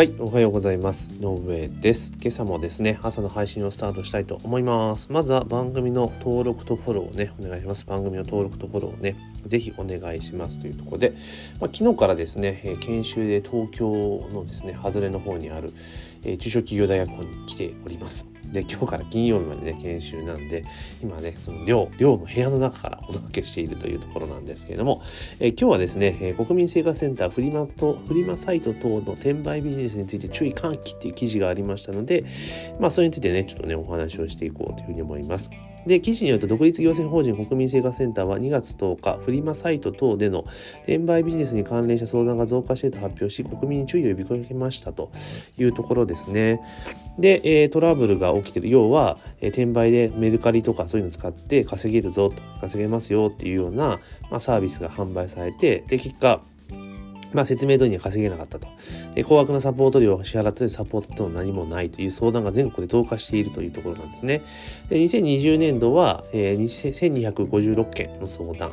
はい、おはようございます。野上です。今朝もですね、朝の配信をスタートしたいと思います。まずは番組の登録とフォローをね、お願いします。番組の登録とフォローをね、ぜひお願いしますというところで、まあ、昨日からですね、研修で東京のですね、外れの方にある、えー、中小企業大学校に来ております。で今日から金曜日までね研修なんで今ねその寮寮の部屋の中からお届けしているというところなんですけれども、えー、今日はですね、えー、国民生活センターフリマとフリマサイト等の転売ビジネスについて注意喚起っていう記事がありましたのでまあそれについてねちょっとねお話をしていこうというふうに思います。で、記事によると、独立行政法人国民生活センターは2月10日、フリマサイト等での転売ビジネスに関連した相談が増加していると発表し、国民に注意を呼びかけましたというところですね。で、え、トラブルが起きてる。要は、え、転売でメルカリとかそういうのを使って稼げるぞと、稼げますよっていうような、まあ、サービスが販売されて、で、結果、まあ、説明通りには稼げなかったと。で高額なサポート料を支払ったりサポートとは何もないという相談が全国で増加しているというところなんですね。で2020年度は、えー、1256件の相談。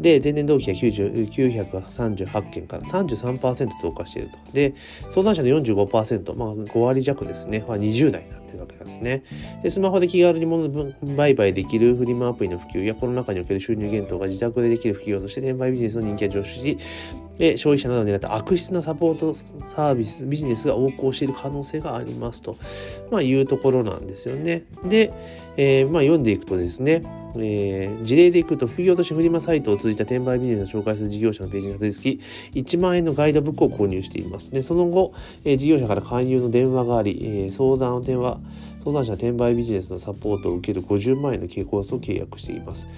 で、前年同期が938件から33%増加していると。で、相談者の45%、まあ5割弱ですね、は20代になっているわけなんですね。で、スマホで気軽に物売買できるフリマアプリの普及やコロナ禍における収入減等が自宅でできる普及として転売ビジネスの人気が上昇し、で消費者などに狙った悪質なサポートサービスビジネスが横行している可能性がありますと、まあ、いうところなんですよね。で、えー、まあ、読んでいくとですねえー、事例でいくと副業としてフリマサイトを通じた転売ビジネスを紹介する事業者のページにたどり着き1万円のガイドブックを購入していますでその後、えー、事業者から勧誘の電話があり、えー、相談の電話相談者転売ビジネスのサポートを受ける50万円の経コースを契約しています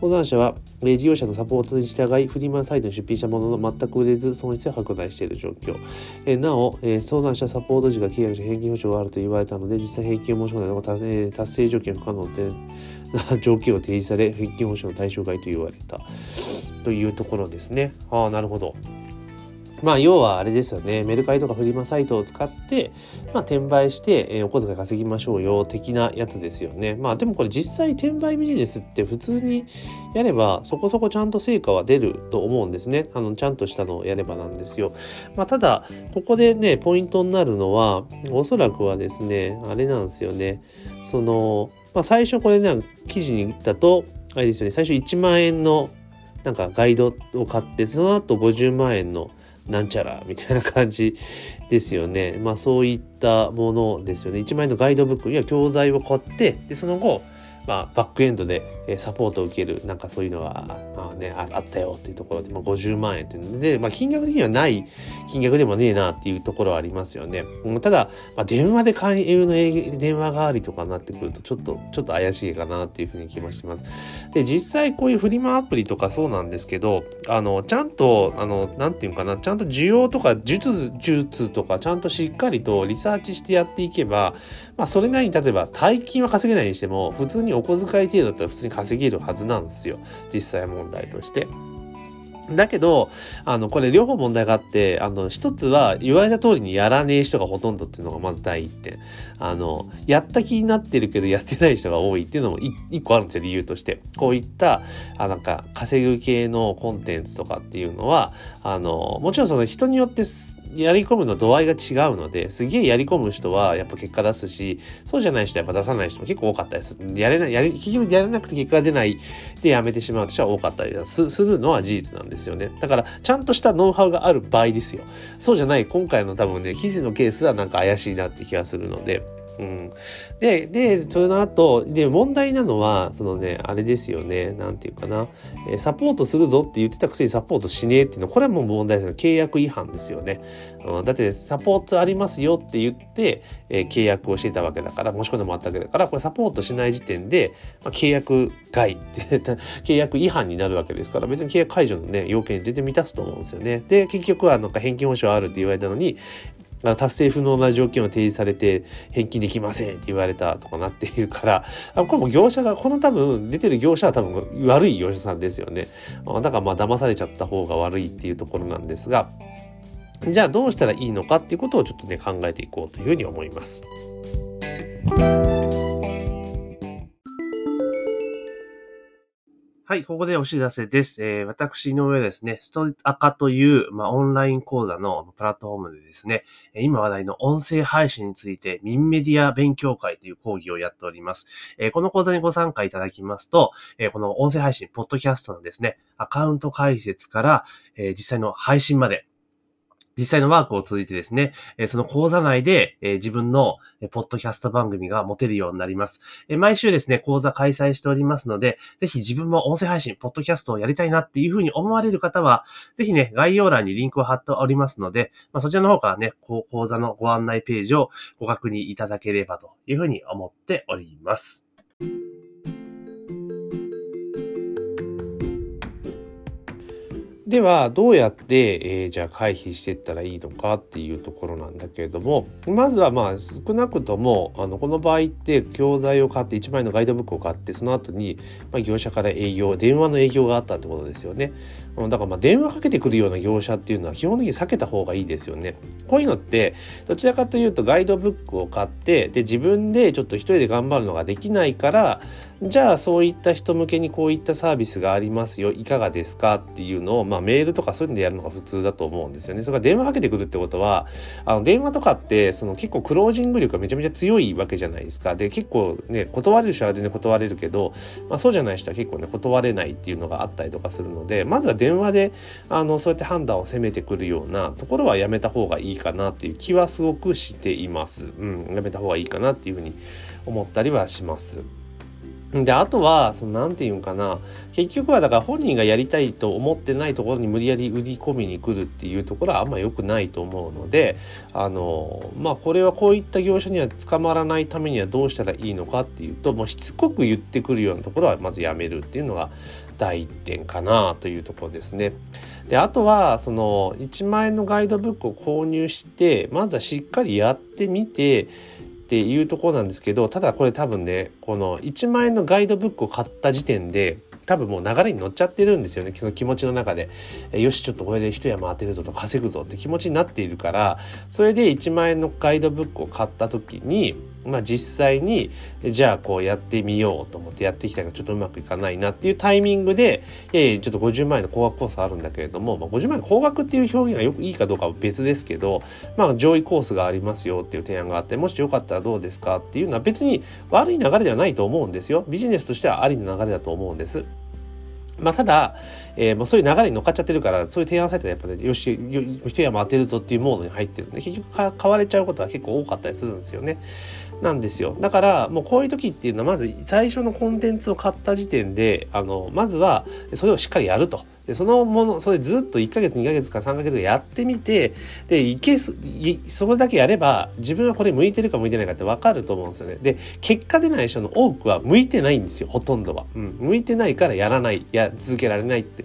相談者は、え事業者のサポートに従い、フリマサイトに出品したものの全く売れず、損失が拡大している状況。えなお、え相談者サポート時が契約し返金保証があると言われたので、実際返金を申し込んだのが達,、え達成条件不可能で、条件を提示され、返金保証の対象外と言われた。というところですね。ああ、なるほど。まあ要はあれですよね。メルカリとかフリマサイトを使って、まあ、転売して、えー、お小遣い稼ぎましょうよ的なやつですよね。まあでもこれ実際転売ビジネスって普通にやればそこそこちゃんと成果は出ると思うんですね。あのちゃんとしたのをやればなんですよ。まあただここでねポイントになるのはおそらくはですねあれなんですよね。その、まあ、最初これね記事に言ったとあれですよね。最初1万円のなんかガイドを買ってその後50万円のなんちゃらみたいな感じですよね。まあそういったものですよね。1万円のガイドブックには教材を買って、で、その後、まあ、バックエンドでサポートを受けるなんかそういうのが、まあね、あったよっていうところで、まあ、50万円っていうので、まあ、金額的にはない金額でもねえなっていうところはありますよね。ただ、まあ、電話で勧誘の電話代わりとかになってくるとちょっとちょっと怪しいかなっていうふうに気もします。で実際こういうフリマアプリとかそうなんですけどあのちゃんとあのなんていうかなちゃんと需要とか術術とかちゃんとしっかりとリサーチしてやっていけば、まあ、それなりに例えば大金は稼げないにしても普通にお小遣い程度だったら普通に稼げるはずなんですよ。実際問題として。だけど、あの、これ両方問題があって、あの、一つは言われた通りにやらねえ人がほとんどっていうのがまず第一点。あの、やった気になってるけどやってない人が多いっていうのも一個あるんですよ、理由として。こういった、あ、なんか、稼ぐ系のコンテンツとかっていうのは、あの、もちろんその人によってやり込むの度合いが違うのですげえやり込む人はやっぱ結果出すしそうじゃない人はやっぱ出さない人も結構多かったです。やれないやり結局やれなくて結果が出ないでやめてしまう人は多かったりするのは事実なんですよね。だからちゃんとしたノウハウがある場合ですよ。そうじゃない今回の多分ね記事のケースはなんか怪しいなって気がするのでうん。で、で、その後、で、問題なのは、そのね、あれですよね、なんていうかな、え、サポートするぞって言ってたくせにサポートしねえっていうのは、これはもう問題ですよ。契約違反ですよね。うん、だって、サポートありますよって言って、え、契約をしてたわけだから、申し込んでもらったわけだから、これサポートしない時点で、まあ、契約外って 契約違反になるわけですから、別に契約解除のね、要件全然満たすと思うんですよね。で、結局はなんか返金保証あるって言われたのに、達成不能な条件を提示されて返金できませんって言われたとかなっているからあこれも業者がこの多分出てる業者は多分悪い業者さんですよねだからまあ騙されちゃった方が悪いっていうところなんですがじゃあどうしたらいいのかっていうことをちょっとね考えていこうというふうに思います。はい、ここでお知らせです。えー、私の上ですね、ストアカという、まあ、オンライン講座のプラットフォームでですね、今話題の音声配信について、ミンメディア勉強会という講義をやっております。えー、この講座にご参加いただきますと、えー、この音声配信、ポッドキャストのですね、アカウント解説から、え実際の配信まで、実際のワークを通じてですね、その講座内で自分のポッドキャスト番組が持てるようになります。毎週ですね、講座開催しておりますので、ぜひ自分も音声配信、ポッドキャストをやりたいなっていうふうに思われる方は、ぜひね、概要欄にリンクを貼っておりますので、まあ、そちらの方からね、講座のご案内ページをご確認いただければというふうに思っております。では、どうやって、えー、じゃあ回避していったらいいのかっていうところなんだけれども、まずはまあ少なくとも、あの、この場合って教材を買って1枚のガイドブックを買って、その後に、まあ、業者から営業、電話の営業があったってことですよね。だからまあ電話かけてくるような業者っていうのは基本的に避けた方がいいですよね。こういうのってどちらかというとガイドブックを買ってで自分でちょっと一人で頑張るのができないからじゃあそういった人向けにこういったサービスがありますよいかがですかっていうのを、まあ、メールとかそういうのでやるのが普通だと思うんですよね。それから電話かけてくるってことはあの電話とかってその結構クロージング力がめちゃめちゃ強いわけじゃないですか。で結構ね断れる人は全然断れるけど、まあ、そうじゃない人は結構ね断れないっていうのがあったりとかするのでまずは電話であのそうやって判断を責めてくるようなところはやめた方がいいかなっていう気はすごくしています。うん、やめた方がいいかなっていうふうに思ったりはします。で、あとは、その、なんて言うんかな。結局は、だから本人がやりたいと思ってないところに無理やり売り込みに来るっていうところはあんま良くないと思うので、あの、まあ、これはこういった業者には捕まらないためにはどうしたらいいのかっていうと、もうしつこく言ってくるようなところはまずやめるっていうのが第一点かなというところですね。で、あとは、その、1万円のガイドブックを購入して、まずはしっかりやってみて、っていうところなんですけどただこれ多分ねこの1万円のガイドブックを買った時点で多分もう流れに乗っちゃってるんですよね。その気持ちの中で、えよしちょっとこれで一山当てるぞと稼ぐぞって気持ちになっているからそれで1万円のガイドブックを買った時にまあ実際にじゃあこうやってみようと思ってやってきたけどちょっとうまくいかないなっていうタイミングでいやいやちょっと50万円の高額コースあるんだけれども、まあ、50万円高額っていう表現がよくいいかどうかは別ですけどまあ上位コースがありますよっていう提案があってもしよかったらどうですかっていうのは別に悪い流れではないと思うんですよビジネスとしてはありの流れだと思うんです。まあ、ただ、えー、もうそういう流れに乗っかっちゃってるから、そういう提案されたらやっぱり、ね、よし、一山当てるぞっていうモードに入ってるんで、結局買われちゃうことは結構多かったりするんですよね。なんですよ。だから、もうこういう時っていうのは、まず最初のコンテンツを買った時点で、あの、まずは、それをしっかりやると。で、そのもの、それずっと1ヶ月、2ヶ月か3ヶ月やってみて、で、いけす、それだけやれば、自分はこれ向いてるか向いてないかって分かると思うんですよね。で、結果出ない人の多くは向いてないんですよ、ほとんどは。うん。向いてないからやらない、や、続けられないって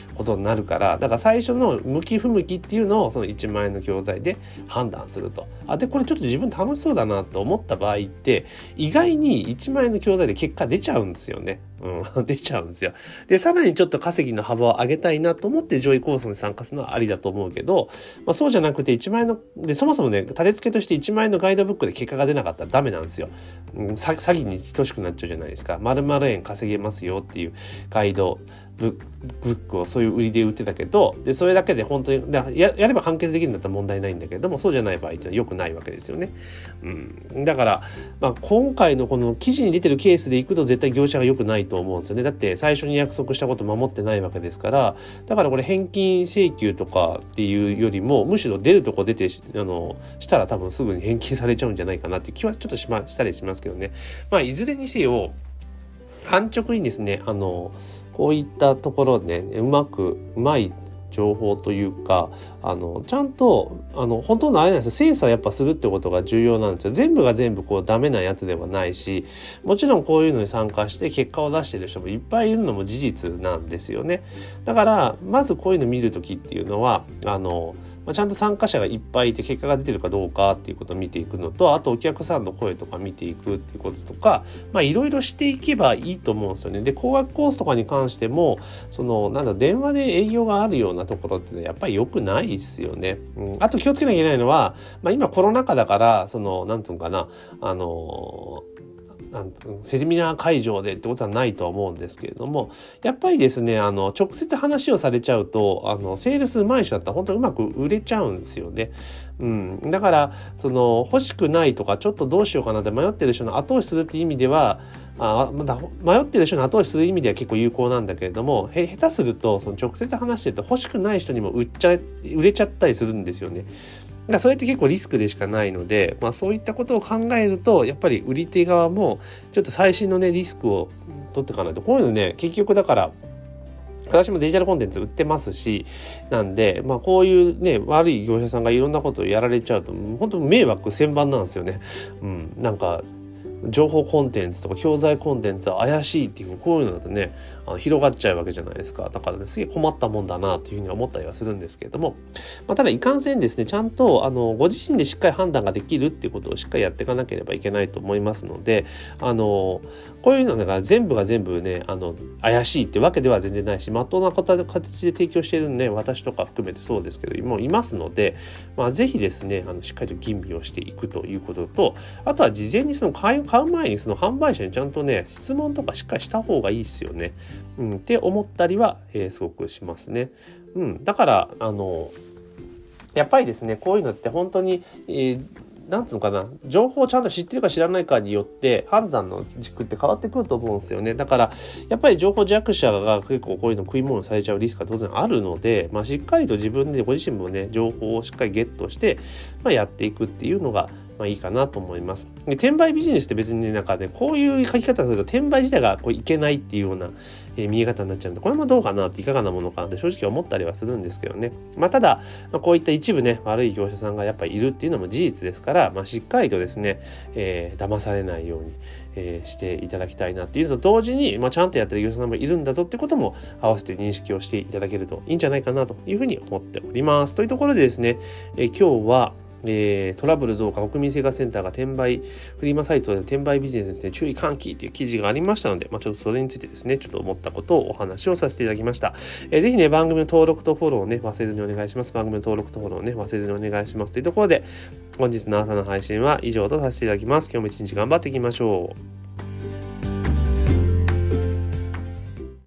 ことになるからだから最初の向き不向きっていうのをその1万円の教材で判断するとあでこれちょっと自分楽しそうだなと思った場合って意外に1万円の教材で結果出ちゃうんですよね。うん、出ちゃうんですよ。で、さらにちょっと稼ぎの幅を上げたいなと思って上位コースに参加するのはありだと思うけど、まあ、そうじゃなくて1万円の、で、そもそもね、立て付けとして1万円のガイドブックで結果が出なかったらダメなんですよ。うん、詐欺に等しくなっちゃうじゃないですか。〇〇円稼げますよっていうガイドブックをそういう売りで売ってたけどでそれだけで本当にややれば完結できるんだったら問題ないんだけどもそうじゃない場合っていうのは良くないわけですよね。うん、だから、まあ、今回のこの記事に出てるケースでいくと絶対業者が良くないと思うんですよね。だって最初に約束したこと守ってないわけですからだからこれ返金請求とかっていうよりもむしろ出るとこ出てあのしたら多分すぐに返金されちゃうんじゃないかなっていう気はちょっとしましたりしますけどね。まあいずれにせよ安直にですねあのこういったところで、ね、うまくうまい情報というかあのちゃんとあの本当のあれなんですよ。精査やっぱするってことが重要なんですよ。全部が全部こうダメなやつではないしもちろんこういうのに参加して結果を出してる人もいっぱいいるのも事実なんですよね。だからまずこういうの見る時っていうのはあのまあ、ちゃんと参加者がいっぱいいて結果が出てるかどうかっていうことを見ていくのとあとお客さんの声とか見ていくっていうこととかいろいろしていけばいいと思うんですよね。で高額コースとかに関してもそのなんだ電話で営業があるようなところってやっぱり良くないですよね。うん、あと気をつけなきゃいけないのは、まあ、今コロナ禍だからそのなんつうのかなあのセミナー会場でってことはないとは思うんですけれどもやっぱりですねあの直接話をされちゃうとあのセールスうまい人だったら本当にうまく売れちゃうんですよね。うん、だからその欲しくないとかちょっとどうしようかなって迷ってる人の後押しするっていう意味ではあまだ迷ってる人の後押しする意味では結構有効なんだけれどもへ下手するとその直接話してると欲しくない人にも売っちゃ売れちゃったりするんですよね。だからそれって結構リスクでしかないので、まあ、そういったことを考えるとやっぱり売り手側もちょっと最新のねリスクを取っていかないとこういうのね結局だから私もデジタルコンテンツ売ってますし、なんで、まあこういうね、悪い業者さんがいろんなことをやられちゃうと、本当迷惑千番なんですよね。うん。なんか、情報コンテンツとか教材コンテンツは怪しいっていうこういうのだとね広がっちゃうわけじゃないですか。だからねすげえ困ったもんだなっていうふうに思ったりはするんですけれども、まあ、ただいかんせんですねちゃんとあのご自身でしっかり判断ができるっていうことをしっかりやっていかなければいけないと思いますのであのこういうのだから全部が全部ねあの怪しいってわけでは全然ないしまっとうな形で提供してるね私とか含めてそうですけどもういますので、まあ、ぜひですねあのしっかりと吟味をしていくということとあとは事前にその買う買う前にその販売者にちゃんとね質問とかしっかりした方がいいですよね。うん、って思ったりは、えー、すごくしますね。うん、だからあのやっぱりですねこういうのって本当に、えーなんつうのかな、情報をちゃんと知ってるか知らないかによって判断の軸って変わってくると思うんですよね。だから、やっぱり情報弱者が結構こういうの食い物されちゃうリスクが当然あるので、まあ、しっかりと自分でご自身もね、情報をしっかりゲットして、まあ、やっていくっていうのが、まあいいかなと思います。で転売ビジネスって別にね、なんかね、こういう書き方すると転売自体がこういけないっていうような、えー、見え方になっちゃうんで、これもどうかなっていかがなものかなって正直思ったりはするんですけどね。まあただ、まあ、こういった一部ね、悪い業者さんがやっぱいるっていうのも事実ですから、まあしっかりとですね、えー、騙されないように、えー、していただきたいなっていうのと同時に、まあ、ちゃんとやってる業者さんもいるんだぞってことも合わせて認識をしていただけるといいんじゃないかなというふうに思っております。というところでですね、えー、今日は、えー、トラブル増加国民生活センターが転売フリマサイトで転売ビジネスに、注意喚起という記事がありましたので、まあ、ちょっとそれについてですねちょっと思ったことをお話をさせていただきました、えー、ぜひね番組の登録とフォローをね忘れずにお願いします。番組の登録とフォローをね忘れずにお願いしますというところで本日の朝の配信は以上とさせていただきます。今日も一日頑張っていきましょう。